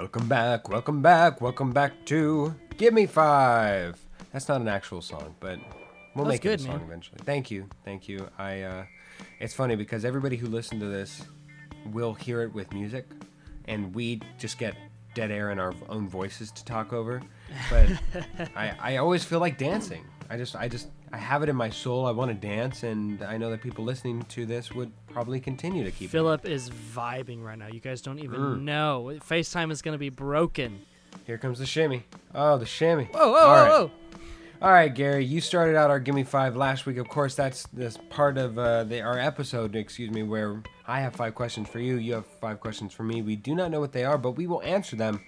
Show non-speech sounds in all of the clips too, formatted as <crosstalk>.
Welcome back, welcome back, welcome back to Give Me Five. That's not an actual song, but we'll That's make good, it a song man. eventually. Thank you, thank you. I, uh, it's funny because everybody who listened to this will hear it with music, and we just get dead air in our own voices to talk over. But <laughs> I, I always feel like dancing. I just, I just, I have it in my soul. I want to dance, and I know that people listening to this would probably continue to keep. it. Philip is vibing right now. You guys don't even Mm. know. FaceTime is going to be broken. Here comes the shimmy. Oh, the shimmy. Whoa, whoa, All whoa, right. whoa. All right, Gary, you started out our Gimme Five last week. Of course, that's this part of uh, the, our episode, excuse me, where I have five questions for you, you have five questions for me. We do not know what they are, but we will answer them.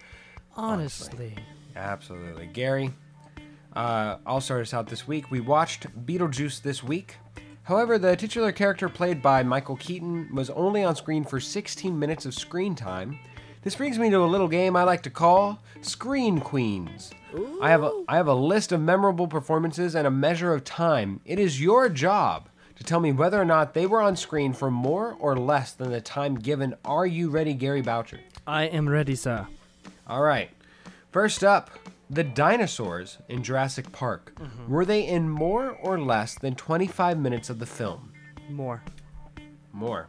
Honestly. Absolutely. Gary, uh, I'll start us out this week. We watched Beetlejuice this week. However, the titular character played by Michael Keaton was only on screen for 16 minutes of screen time. This brings me to a little game I like to call Screen Queens. I have a I have a list of memorable performances and a measure of time. It is your job to tell me whether or not they were on screen for more or less than the time given. Are you ready, Gary Boucher? I am ready, sir. All right. First up, the dinosaurs in Jurassic Park. Were they in more or less than 25 minutes of the film? More. More.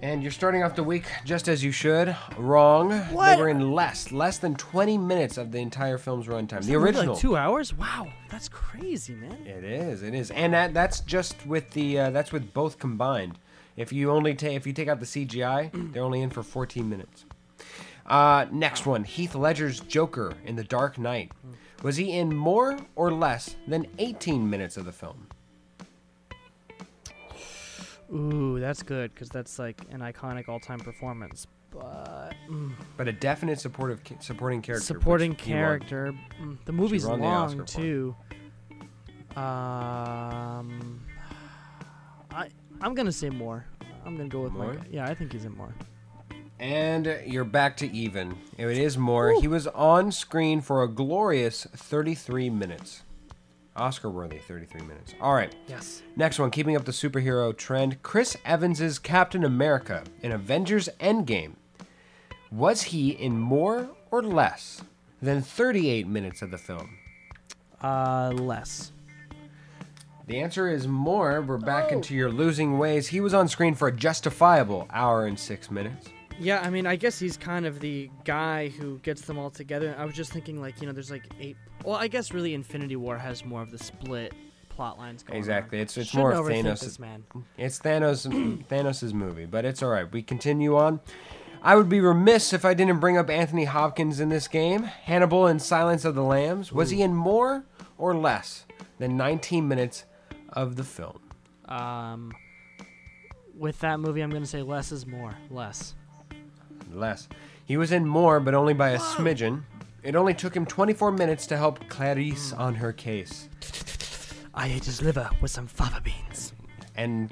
And you're starting off the week just as you should. Wrong. What? They were in less, less than 20 minutes of the entire film's runtime. The original. Like two hours? Wow. That's crazy, man. It is. It is, and that that's just with the uh, that's with both combined. If you only take if you take out the CGI, <clears throat> they're only in for 14 minutes. Uh, next one, Heath Ledger's Joker in The Dark Knight. Was he in more or less than 18 minutes of the film? Ooh, that's good because that's like an iconic all-time performance. But mm, But a definite supportive supporting character. supporting won. character. mm, the movie's won the Oscar long for. too. Um, I I'm gonna say more. I'm gonna go with More? my yeah. I think he's in more. And you're back to even. It is more. He was on screen for a glorious 33 minutes. Oscar worthy 33 minutes. All right. Yes. Next one, keeping up the superhero trend, Chris Evans's Captain America in Avengers Endgame. Was he in more or less than 38 minutes of the film? Uh, less. The answer is more. We're back into your losing ways. He was on screen for a justifiable hour and six minutes. Yeah, I mean, I guess he's kind of the guy who gets them all together. I was just thinking, like, you know, there's like eight. Well, I guess really Infinity War has more of the split plot lines going Exactly. on. It's it's Shouldn't more overthink Thanos. This man. It's Thanos <clears throat> Thanos' movie, but it's all right. We continue on. I would be remiss if I didn't bring up Anthony Hopkins in this game. Hannibal and Silence of the Lambs. Was he in more or less than 19 minutes of the film? Um, with that movie, I'm gonna say less is more. Less. Less. He was in more, but only by a smidgen. It only took him 24 minutes to help Clarice on her case. I ate his liver with some fava beans. and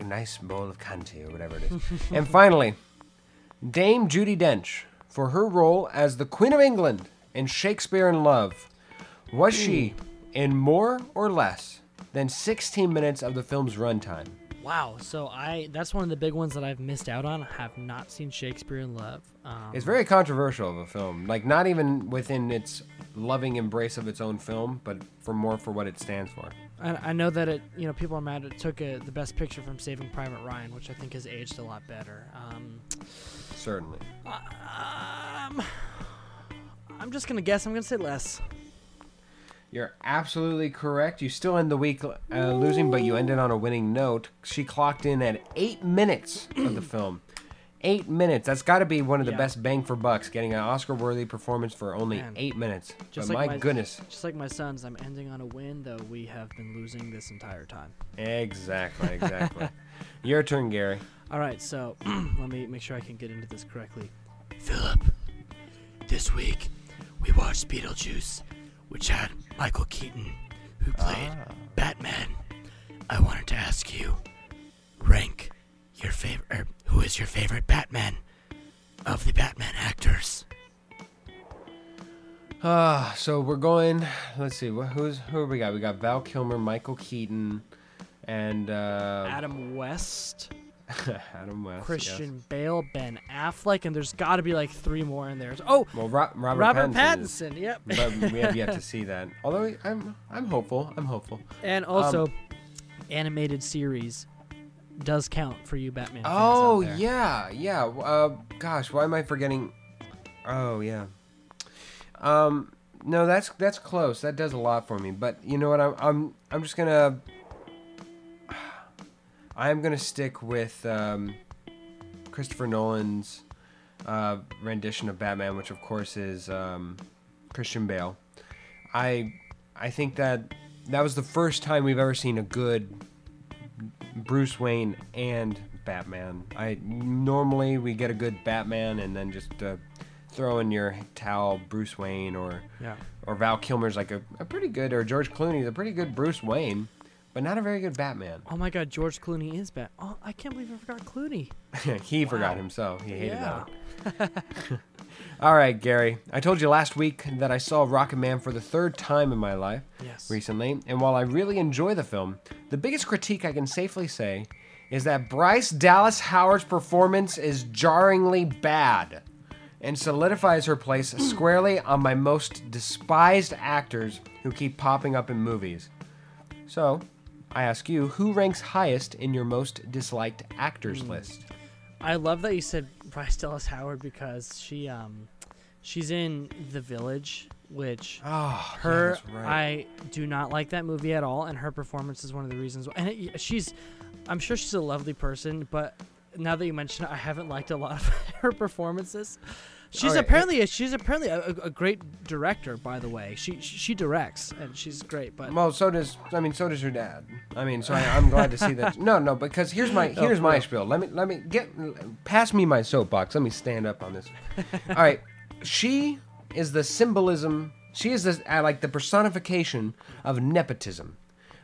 a nice bowl of Canty or whatever it is. <laughs> and finally, Dame Judi Dench for her role as the Queen of England in Shakespeare in Love. Was she hmm. in more or less than 16 minutes of the film's runtime? Wow. So I that's one of the big ones that I've missed out on. I have not seen Shakespeare in Love. Um, It's very controversial of a film. Like not even within its loving embrace of its own film, but for more for what it stands for. I, I know that it, you know, people are mad it took a, the best picture from Saving Private Ryan, which I think has aged a lot better. Um, Certainly. um, I'm just gonna guess. I'm gonna say less. You're absolutely correct. You still end the week uh, losing, but you ended on a winning note. She clocked in at eight minutes of the film. Eight minutes. That's got to be one of the Yeah. best bang for bucks. Getting an Oscar-worthy performance for only Man. eight minutes. Just but like my, my- goodness, Just like my sons, I'm ending on a win, though we have been losing this entire time. exactly, exactly. <laughs> Your turn, Gary. All right, so <clears throat> let me make sure I can get into this correctly. Philip, this week we watched Beetlejuice, which had Michael Keaton, who played Batman. I wanted to ask you, rank your favorite. Er, who is your favorite Batman of the Batman actors? Ah, so we're going. Let's see. Who's who we got? We got Val Kilmer, Michael Keaton, and uh, Adam West. <laughs> Adam West. yes. Christian Bale, Ben Affleck, and there's got to be like three more in there. Oh, Well, Ro- Robert, Robert Pattinson. Pattinson. Yep. but we have yet to <laughs> see that. Although I'm I'm hopeful. I'm hopeful. And also, animated series does count for you, Batman. Oh yeah, yeah. Uh, gosh, why am I forgetting? Oh yeah. Um, no, that's that's close. That does a lot for me. But you know what? I'm I'm I'm just gonna. I'm gonna stick with um, Christopher Nolan's uh, rendition of Batman, which of course is um, Christian Bale. I I think that that was the first time we've ever seen a good Bruce Wayne and Batman. I normally we get a good Batman and then just uh, throw in your towel Bruce Wayne or Yeah. or Val Kilmer's like a, a pretty good or George Clooney's a pretty good Bruce Wayne, but not a very good Batman. Oh my God, George Clooney is Bat. Oh, I can't believe I forgot Clooney. <laughs> he forgot himself. He hated Yeah. that. <laughs> <laughs> All right, Gary. I told you last week that I saw Rocketman for the third time in my life Yes. recently, and while I really enjoy the film, the biggest critique I can safely say is that Bryce Dallas Howard's performance is jarringly bad and solidifies her place <clears throat> squarely on my most despised actors who keep popping up in movies. So, I ask you, who ranks highest in your most disliked actors list? I love that you said Bryce Dallas Howard because she um she's in The Village, which Oh, her yeah, right. I do not like that movie at all, and her performance is one of the reasons. Why, and it, she's, I'm sure she's a lovely person, but now that you mention it, I haven't liked a lot of <laughs> her performances. She's Okay, apparently a, she's apparently a, a great director, by the way. She she directs and she's great, but Well, so does I mean, so does your dad. I mean, so I, I'm glad to see that. <laughs> No, no, because here's my here's for my real. spiel. Let me let me get pass me my soapbox. Let me stand up on this. All right, she is the symbolism. She is the uh, like the personification of nepotism.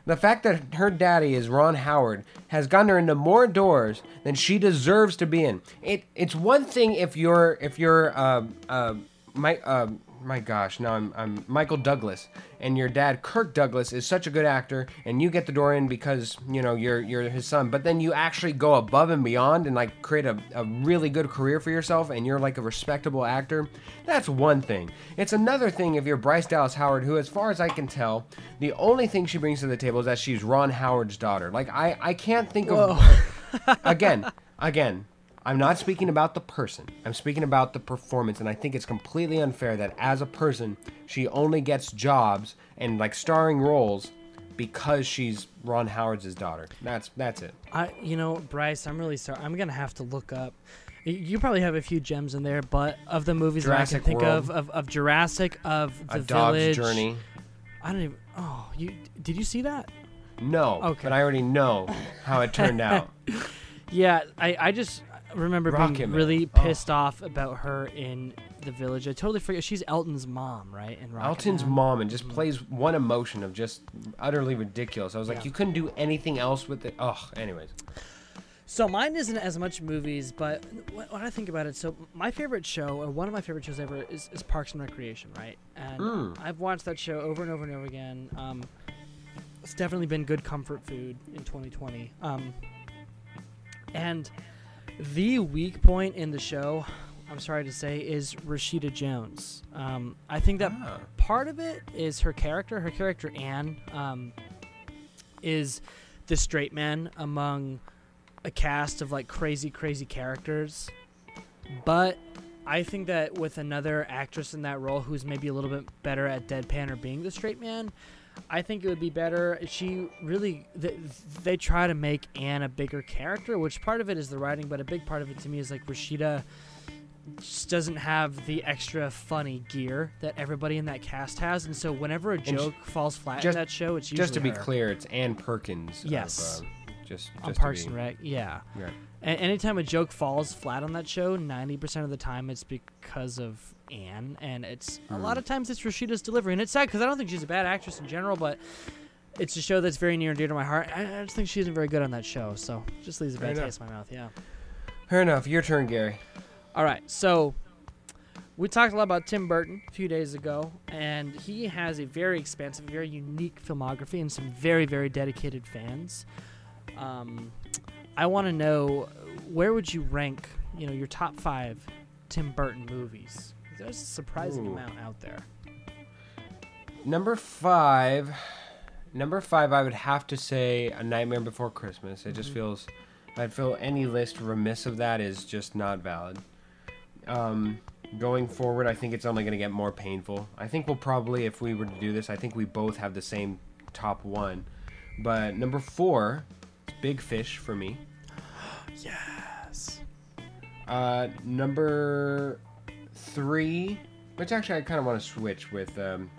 The fact that her daddy is Ron Howard has gotten her into more doors than she deserves to be in. It it's one thing if you're if you're uh, uh, my uh, my gosh now I'm I'm Michael Douglas and your dad Kirk Douglas is such a good actor and you get the door in because you know you're you're his son but then you actually go above and beyond and like create a, a really good career for yourself and you're like a respectable actor. That's one thing. It's another thing if you're Bryce Dallas Howard who as far as I can tell the only thing she brings to the table is that she's Ron Howard's daughter. Like I I can't think of <laughs> again, again, I'm not speaking about the person. I'm speaking about the performance, and I think it's completely unfair that as a person, she only gets jobs and like starring roles because she's Ron Howard's daughter. That's that's it. I, you know, Bryce, I'm really sorry. I'm gonna have to look up. You probably have a few gems in there, but of the movies Jurassic that I can think World. of, of, of Jurassic, of The a dog's Village, journey. I don't even. Oh, you did you see that? No, Okay. but I already know how it turned <laughs> out. Yeah, I, I just remember Rocket being Man. really Oh. pissed off about her in The Village. I totally forget. She's Elton's mom, right? In Rocket Elton's Man. mom and just plays one emotion of just utterly ridiculous. I was like, Yeah. you couldn't do anything else with it. Ugh. Anyways, So mine isn't as much movies, but when when I think about it, so my favorite show, or one of my favorite shows ever, is, is Parks and Recreation, right? And Mm. I've watched that show over and over and over again. Um, it's definitely been good comfort food in 2020. Um, and the weak point in the show, I'm sorry to say, is Rashida Jones. Um, I think that Ah. part of it is her character. Her character Anne um, is the straight man among a cast of like crazy, crazy characters. But I think that with another actress in that role who's maybe a little bit better at deadpan or being the straight man, I think it would be better. She really they, they try to make Anne a bigger character, which part of it is the writing, but a big part of it to me is like Rashida just doesn't have the extra funny gear that everybody in that cast has, and so whenever a joke falls flat just- in that show, it's usually just to be her. clear, it's Ann Perkins. of, Yes. uh, just on just to Parks be- and Rec, yeah. Right. And anytime a joke falls flat on that show, ninety percent of the time it's because of Anne, and it's a lot Hmm. of times it's Rashida's delivery, and it's sad because I don't think she's a bad actress in general, but it's a show that's very near and dear to my heart. I, I just think she isn't very good on that show, so just leaves a Fair bad enough. taste in my mouth. Yeah. Fair enough. Your turn, Gary. All right, so we talked a lot about Tim Burton a few days ago, and he has a very expansive, very unique filmography and some very, very dedicated fans. Um, I want to know where would you rank, you know, your top five Tim Burton movies? There's a surprising Ooh. amount out there. Number five, number five, I would have to say A Nightmare Before Christmas. It just Mhm. feels, I'd feel any list remiss of that is just not valid. Um, going forward, I think it's only going to get more painful. I think we'll probably, if we were to do this, I think we both have the same top one. But number four, Big Fish for me. <gasps> Yes. Uh, number three, which actually I kind of want to switch with um,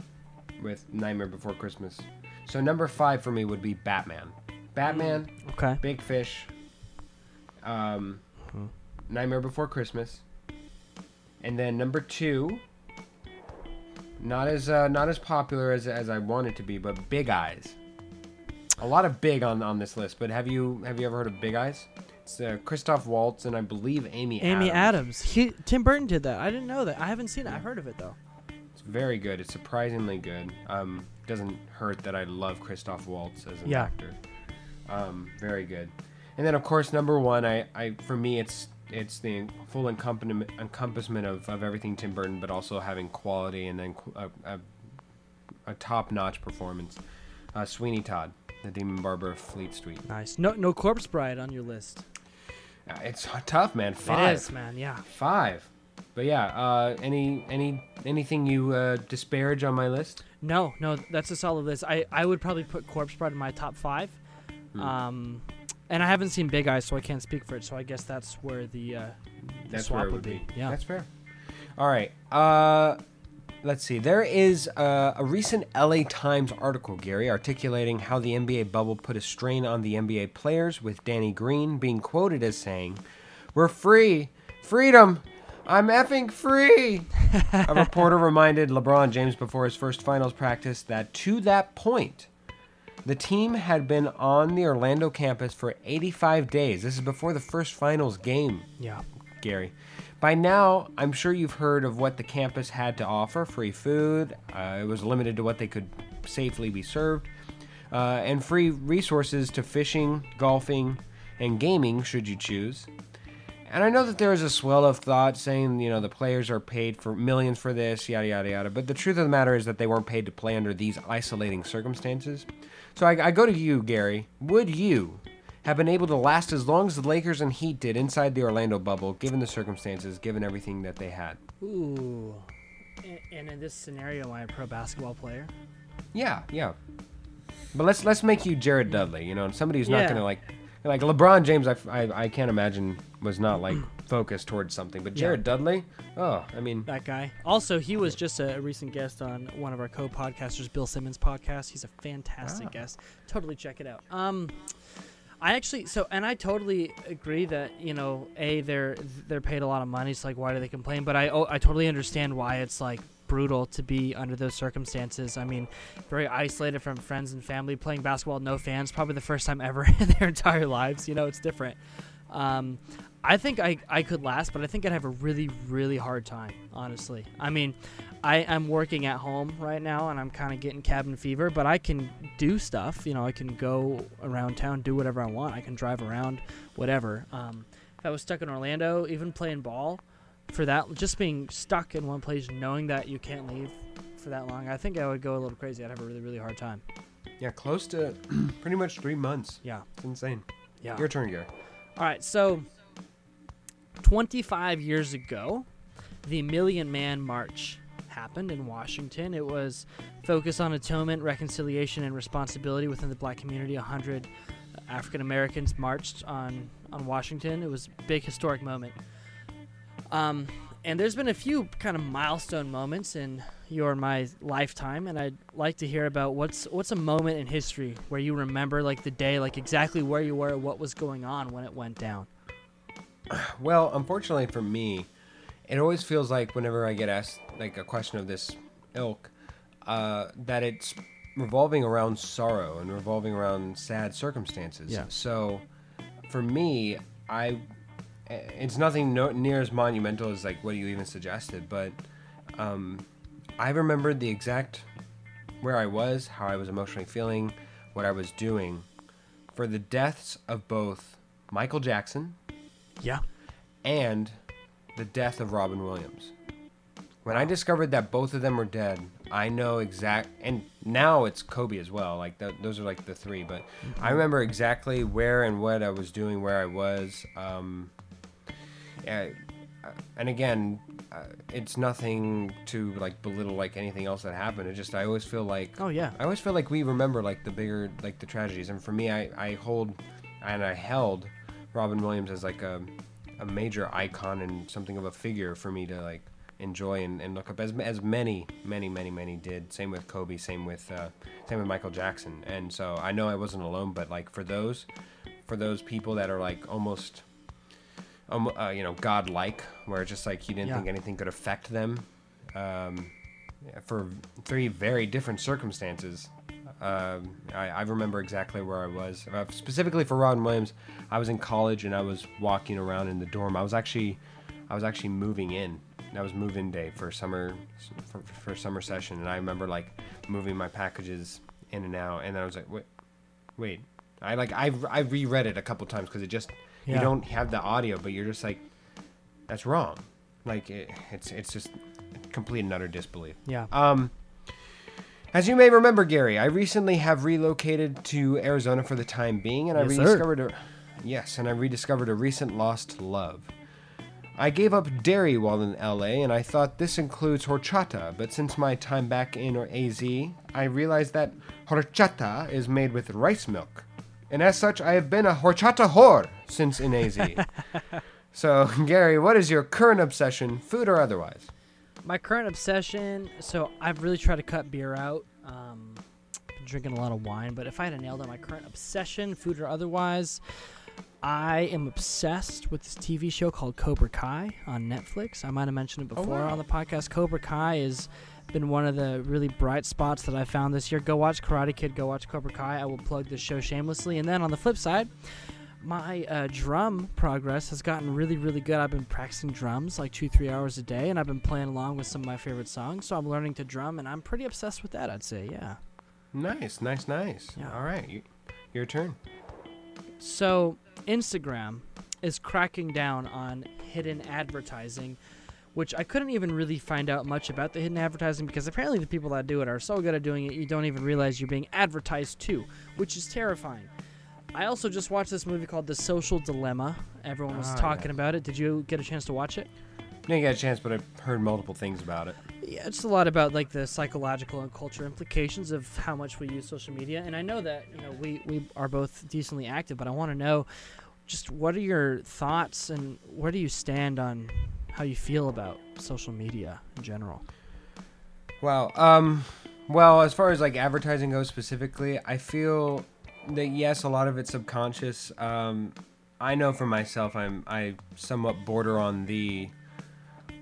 with Nightmare Before Christmas. So number five for me would be Batman. Batman, Okay. Big Fish, um, Nightmare Before Christmas, and then number two, not as uh, not as popular as as I want it to be, but Big Eyes. A lot of big on on this list, but have you have you ever heard of Big Eyes? It's uh, Christoph Waltz and I believe Amy. Amy Adams. Adams. He, Tim Burton did that. I didn't know that. I haven't seen it. I've heard of it though. It's very good. It's surprisingly good. Um, doesn't hurt that I love Christoph Waltz as an Yeah. actor. Um, very good. And then of course number one, I, I for me it's it's the full encompassment encompassment of, of everything Tim Burton, but also having quality and then a, a, a top notch performance. Uh, Sweeney Todd, the Demon Barber of Fleet Street. Nice. No, no Corpse Bride on your list. Uh, it's tough, man. Five. It is, man. Yeah. Five. But yeah, uh, any any anything you uh, disparage on my list? No, no, that's a solid list. I, I would probably put Corpse Bride in my top five. Hmm. Um, and I haven't seen Big Eyes, so I can't speak for it. So I guess that's where the, uh, the That's swap where would be. Yeah. That's fair. All right. Uh, let's see. There is uh, a recent LA Times article, Gary, articulating how the NBA bubble put a strain on the NBA players, with Danny Green being quoted as saying, "We're free, freedom." I'm effing free. <laughs> a reporter reminded LeBron James before his first finals practice that to that point, the team had been on the Orlando campus for 85 days. This is before the first finals game yeah. Gary. By now, I'm sure you've heard of what the campus had to offer free food, uh, it was limited to what they could safely be served, uh, and free resources to fishing, golfing, and gaming, should you choose. And I know that there is a swell of thought saying, you know, the players are paid for millions for this, yada, yada, yada. But the truth of the matter is that they weren't paid to play under these isolating circumstances. So I, I go to you, Gary. Would you have been able to last as long as the Lakers and Heat did inside the Orlando bubble, given the circumstances, given everything that they had? Ooh. And, and in this scenario, am I a pro basketball player? Yeah, yeah. But let's let's make you Jared Dudley. You know, somebody who's not Yeah. gonna like like LeBron James. I, I, I can't imagine was not like <clears throat> focused towards something. But Yeah. Jared Dudley, oh, I mean, That guy. Also, he was just a, a recent guest on one of our co-podcasters, Bill Simmons' podcast. He's a fantastic Ah. guest. Totally check it out. Um, I actually so, and I totally agree that you know, a they're they're paid a lot of money. So like, why do they complain? But I oh, I totally understand why it's like brutal to be under those circumstances. I mean, very isolated from friends and family, playing basketball, no fans, probably the first time ever <laughs> in their entire lives. You know, it's different. Um, I think I, I could last, but I think I'd have a really, really hard time, honestly. I mean, I, I'm working at home right now and I'm kind of getting cabin fever, but I can do stuff. You know, I can go around town, do whatever I want. I can drive around, whatever. Um, if I was stuck in Orlando, even playing ball, for that, just being stuck in one place, knowing that you can't leave for that long, I think I would go a little crazy. I'd have a really, really hard time. yeah, close to <clears throat> pretty much three months. Yeah. It's insane. Yeah. Your turn, Gary. All right, so 25 years ago, the Million Man March happened in Washington. It was focused on atonement, reconciliation, and responsibility within the black community. 100 African Americans marched on, on Washington. It was a big historic moment. Um, and there's been a few kind of milestone moments in your my lifetime, and I'd like to hear about what's what's a moment in history where you remember like the day, like exactly where you were, what was going on when it went down. <sighs> Well, unfortunately for me, it always feels like whenever I get asked like a question of this ilk, uh, that it's revolving around sorrow and revolving around sad circumstances. Yeah. So, for me, I it's nothing no, near as monumental as like what you even suggested, but um, I remembered the exact where I was, how I was emotionally feeling, what I was doing for the deaths of both Michael Jackson Yeah. and the death of Robin Williams. When I discovered that both of them were dead, I know exact and now it's Kobe as well. Like th- those are like the three, but I remember exactly where and what I was doing, where I was. Um, yeah, uh, and again, uh, it's nothing to like belittle like anything else that happened. It just I always feel like Oh yeah. I always feel like we remember like the bigger like the tragedies, and for me, I I hold and I held Robin Williams as like a a major icon and something of a figure for me to like enjoy and, and look up as as many many many many did. Same with Kobe. Same with uh, same with Michael Jackson. And so I know I wasn't alone, but like for those for those people that are like almost um, uh, you know godlike, where it's just like you didn't Yeah. think anything could affect them. Um, for three very different circumstances. Um, I, I remember exactly where I was. Uh, specifically for Robin Williams, I was in college and I was walking around in the dorm. I was actually, I was actually moving in. That was move-in day for summer, for, for summer session, and I remember like moving my packages in and out, and then I was like, wait, wait. I like I I reread it a couple times because it just you don't have the audio, but you're just like, that's wrong. Like it, it's it's just complete and utter disbelief. Yeah. Um, as you may remember, Gary, I recently have relocated to Arizona for the time being, and I Yes, sir. rediscovered a yes, and I rediscovered a recent lost love. I gave up dairy while in LA, and I thought this includes horchata, but since my time back in or AZ, I realized that horchata is made with rice milk, and as such, I have been a horchata whore since in AZ. <laughs> so, Gary, what is your current obsession, food or otherwise? My current obsession. So I've really tried to cut beer out. Um, been drinking a lot of wine, but if I had to nail down my current obsession, food or otherwise, I am obsessed with this TV show called Cobra Kai on Netflix. I might have mentioned it before wow. on the podcast. Cobra Kai has been one of the really bright spots that I found this year. Go watch Karate Kid. Go watch Cobra Kai. I will plug this show shamelessly. And then on the flip side, my uh, drum progress has gotten really, really good. I've been practicing drums like two, three hours a day, and I've been playing along with some of my favorite songs. So I'm learning to drum, and I'm pretty obsessed with that. I'd say, yeah. Nice, nice, nice. Yeah. All right, you, your turn. So Instagram is cracking down on hidden advertising, which I couldn't even really find out much about the hidden advertising because apparently the people that do it are so good at doing it you don't even realize you're being advertised to, which is terrifying. I also just watched this movie called The Social Dilemma. Everyone was Ah, talking yes. about it. Did you get a chance to watch it? Didn't get a chance, but I've heard multiple things about it. Yeah, it's a lot about like the psychological and cultural implications of how much we use social media. And I know that you know we we are both decently active, but I want to know just what are your thoughts and where do you stand on how you feel about social media in general? Well, Um, well, as far as like advertising goes specifically, I feel that yes, a lot of it's subconscious. Um, I know for myself, I'm I somewhat border on the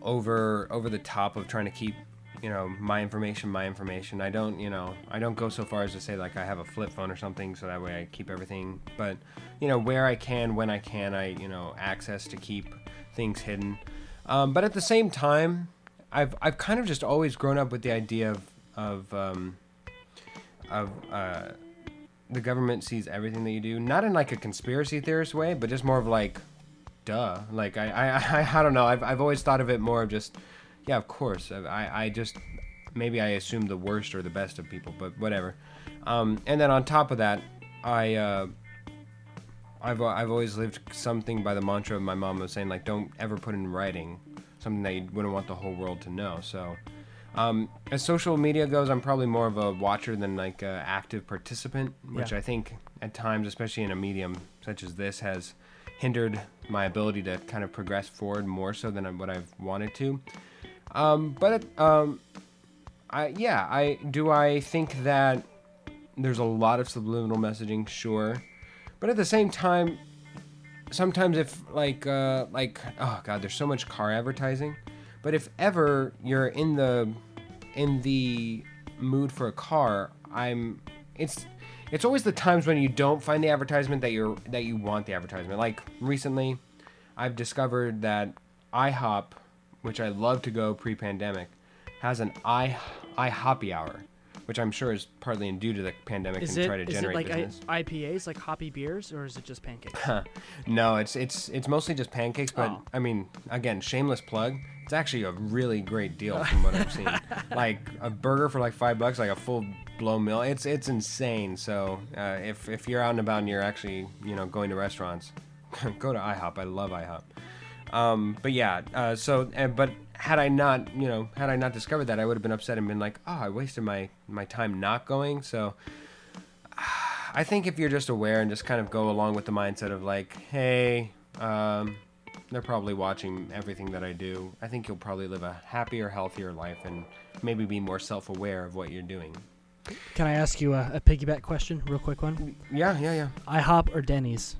over over the top of trying to keep you know my information my information. I don't you know i don't go so far as to say like i have a flip phone or something so that way i keep everything. But you know where i can when i can i you know access to keep things hidden. Um, but at the same time i've i've kind of just always grown up with the idea of of um, of uh, the government sees everything that you do not in like a conspiracy theorist way but just more of like duh. Like i i <laughs> i, I don't know. I've, I've always thought of it more of just yeah of course. I i just maybe i assume the worst or the best of people but whatever. Um and then on top of that i uh I've, I've always lived something by the mantra of my mom was saying like don't ever put in writing something that you wouldn't want the whole world to know. So um, as social media goes, I'm probably more of a watcher than like a active participant, which Yeah. I think at times, especially in a medium such as this, has hindered my ability to kind of progress forward more so than what I've wanted to. Um, but um, I yeah, I do. I think that there's a lot of subliminal messaging, sure, but at the same time, sometimes if like uh, like oh god, there's so much car advertising. But if ever you're in the in the mood for a car, I'm it's it's always the times when you don't find the advertisement that you're that you want the advertisement. Like recently, I've discovered that IHOP, which I love to go pre-pandemic, has an i iHoppy hour, which I'm sure is partly due to the pandemic Is and it try to is it generate like I, business. IPAs, like hoppy beers, or is it just pancakes? <laughs> no, it's it's it's mostly just pancakes, but Oh. I mean, again, shameless plug. It's actually a really great deal <laughs> from what I've seen. like a burger for like five bucks, like a full blown meal. It's it's insane. So uh, if if you're out and about and you're actually you know going to restaurants, <laughs> go to IHOP. I love IHOP. Um, but yeah, uh, so and, but had I not you know had I not discovered that, I would have been upset and been like, oh, I wasted my my time not going. So. <sighs> I think if you're just aware and just kind of go along with the mindset of like, hey, um, they're probably watching everything that I do. I think you'll probably live a happier, healthier life and maybe be more self-aware of what you're doing. Can I ask you a, a piggyback question, real quick one? Yeah, yeah, yeah. IHOP or Denny's?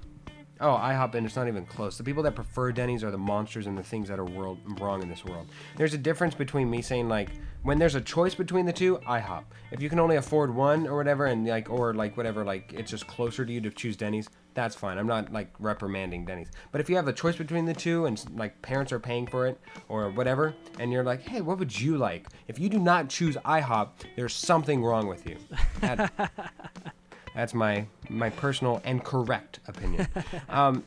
Oh, IHOP, and it's not even close. The people that prefer Denny's are the monsters and the things that are world wrong in this world. There's a difference between me saying like, when there's a choice between the two, IHOP. If you can only afford one or whatever, and like, or like whatever, like it's just closer to you to choose Denny's, that's fine. I'm not like reprimanding Denny's. But if you have a choice between the two, and like parents are paying for it or whatever, and you're like, hey, what would you like? If you do not choose IHOP, there's something wrong with you. <laughs> that's my my personal and correct opinion. <laughs> Um,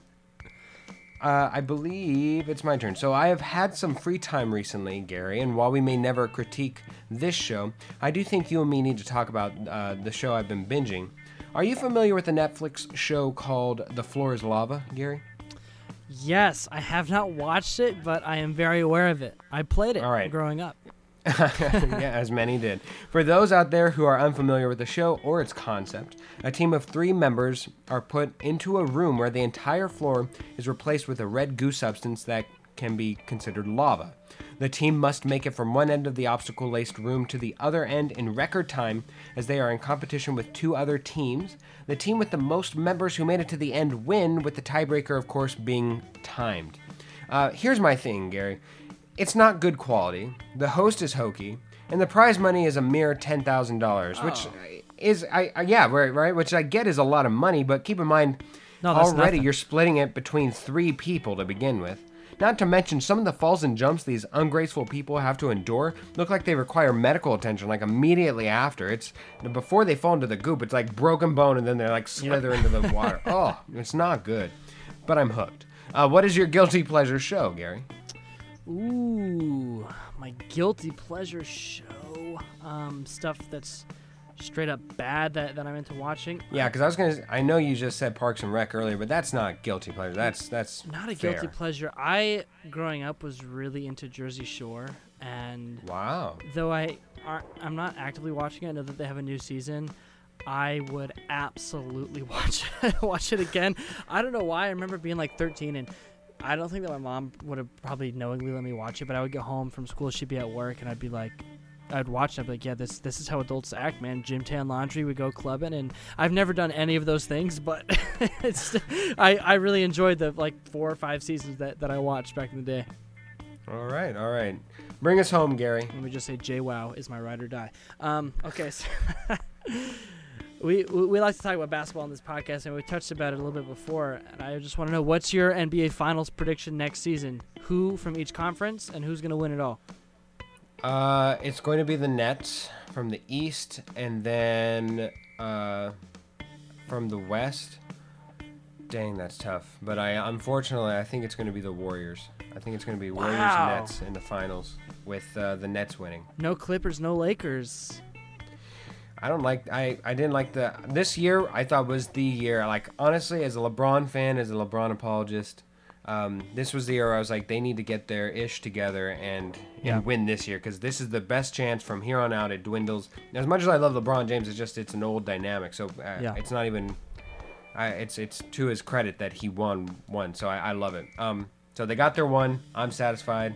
uh, I believe it's my turn. So I have had some free time recently, Gary, and while we may never critique this show, I do think you and me need to talk about uh, the show I've been binging. Are you familiar with the Netflix show called The Floor Is Lava, Gary? Yes, I have not watched it, but I am very aware of it. I played it All right. growing up. <laughs> yeah, as many did. For those out there who are unfamiliar with the show or its concept, a team of three members are put into a room where the entire floor is replaced with a red goo substance that can be considered lava. The team must make it from one end of the obstacle laced room to the other end in record time as they are in competition with two other teams. The team with the most members who made it to the end win, with the tiebreaker, of course, being timed. Uh, here's my thing, Gary. It's not good quality. The host is hokey, and the prize money is a mere ten thousand dollars, which is I, I yeah right right, which I get is a lot of money, but keep in mind No, already nothing. you're splitting it between three people to begin with. Not to mention some of the falls and jumps these ungraceful people have to endure look like they require medical attention like immediately after. It's before they fall into the goop, it's like broken bone and then they're like slither into the water. <laughs> Oh, it's not good. But I'm hooked. Uh, what is your guilty pleasure show, Gary? Ooh, my guilty pleasure show. Um, stuff that's straight up bad that, that I'm into watching. Yeah, because I was gonna. I know you just said Parks and Rec earlier, but that's not guilty pleasure. That's that's Not a fair. guilty pleasure. I, growing up, was really into Jersey Shore, and Wow. though I are, I'm not actively watching it, I know that they have a new season. I would absolutely <laughs> watch it, watch it again. I don't know why. I remember being like 13, and I don't think that my mom would have probably knowingly let me watch it. But I would get home from school, she'd be at work, and I'd be like, I'd watch it. I'd be like, yeah, this this is how adults act, man. Gym tan laundry, we go clubbing, and I've never done any of those things, but <laughs> it's I I really enjoyed the like four or five seasons that that I watched back in the day. All right, all right. Bring us home, Gary. Let me just say, JWoww is my ride or die. Um, okay, so <laughs> we, we like to talk about basketball on this podcast, and we touched about it a little bit before. And I just want to know what's your NBA Finals prediction next season? Who from each conference, and who's going to win it all? Uh, it's going to be the Nets from the East, and then uh, from the West. Dang, that's tough. But I unfortunately I think it's going to be the Warriors. I think it's going to be Warriors Wow. Nets in the finals with uh, the Nets winning. No Clippers, no Lakers. I don't like I I didn't like the this year I thought was the year like honestly as a LeBron fan as a LeBron apologist um, this was the year where I was like they need to get their ish together and Yeah. and win this year because this is the best chance from here on out it dwindles as much as I love LeBron James it's just it's an old dynamic so uh, Yeah. it's not even I, it's it's to his credit that he won one so I, I love it um so they got their one I'm satisfied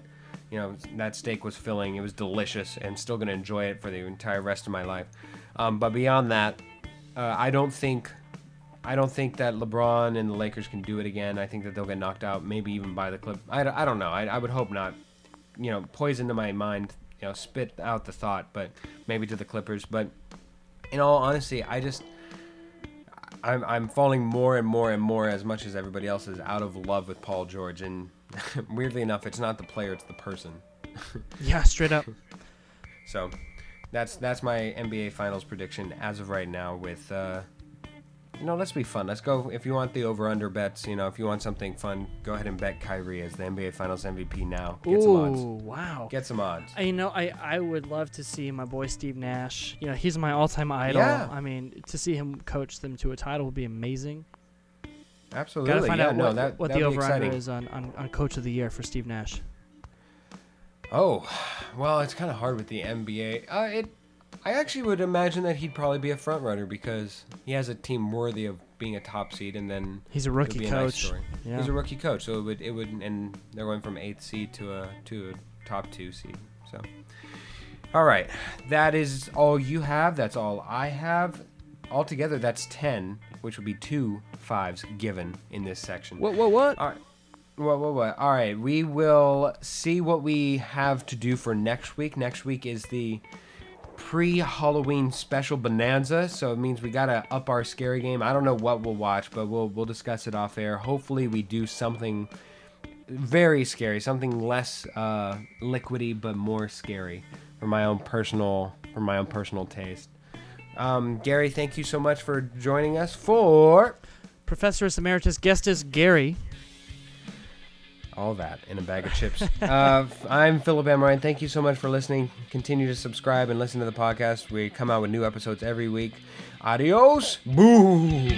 you know that steak was filling it was delicious and still gonna enjoy it for the entire rest of my life um, but beyond that uh, I don't think I don't think that LeBron and the Lakers can do it again. I think that they'll get knocked out maybe even by the clip I, don't- I don't know. I, I would hope not. You know poison to my mind you know spit out the thought but maybe to the Clippers. But in all honesty I just I'm, I'm falling more and more and more as much as everybody else is out of love with Paul George. And <laughs> weirdly enough it's not the player it's the person. Yeah, straight up. <laughs> so that's that's my NBA Finals prediction as of right now. With uh, you know, let's be fun. Let's go. If you want the over/under bets, you know, if you want something fun, go ahead and bet Kyrie as the NBA Finals MVP now. Get some odds. Ooh, wow. Get some odds. Uh, You know, I, I would love to see my boy Steve Nash. You know, he's my all-time idol. Yeah. I mean, to see him coach them to a title would be amazing. Absolutely. Gotta find yeah, out no, what, that, what the over-under exciting. is on, on, on Coach of the Year for Steve Nash. Oh, well, it's kind of hard with the NBA. Uh, it, I actually would imagine that he'd probably be a front runner because he has a team worthy of being a top seed, and then He's a rookie be a nice coach. Yeah. He's a rookie coach, so it would it would, and they're going from eighth seed to a to a top two seed. So, all right, that is all you have. That's all I have. Altogether, that's ten, which would be two fives given in this section. What, what, what? All right. What, what, what? All right. We will see what we have to do for next week. Next week is the pre Halloween special bonanza. So it means we got to up our scary game. I don't know what we'll watch, but we'll, we'll discuss it off air. Hopefully, we do something very scary, something less uh, liquidy, but more scary for my own personal, for my own personal taste. Um, Gary, thank you so much for joining us for Professor Emeritus Gestus Gary. All that in a bag of chips. uh, I'm Philip. Ryan. Thank you so much for listening. Continue to subscribe and listen to the podcast. We come out with new episodes every week. Adios. Boo.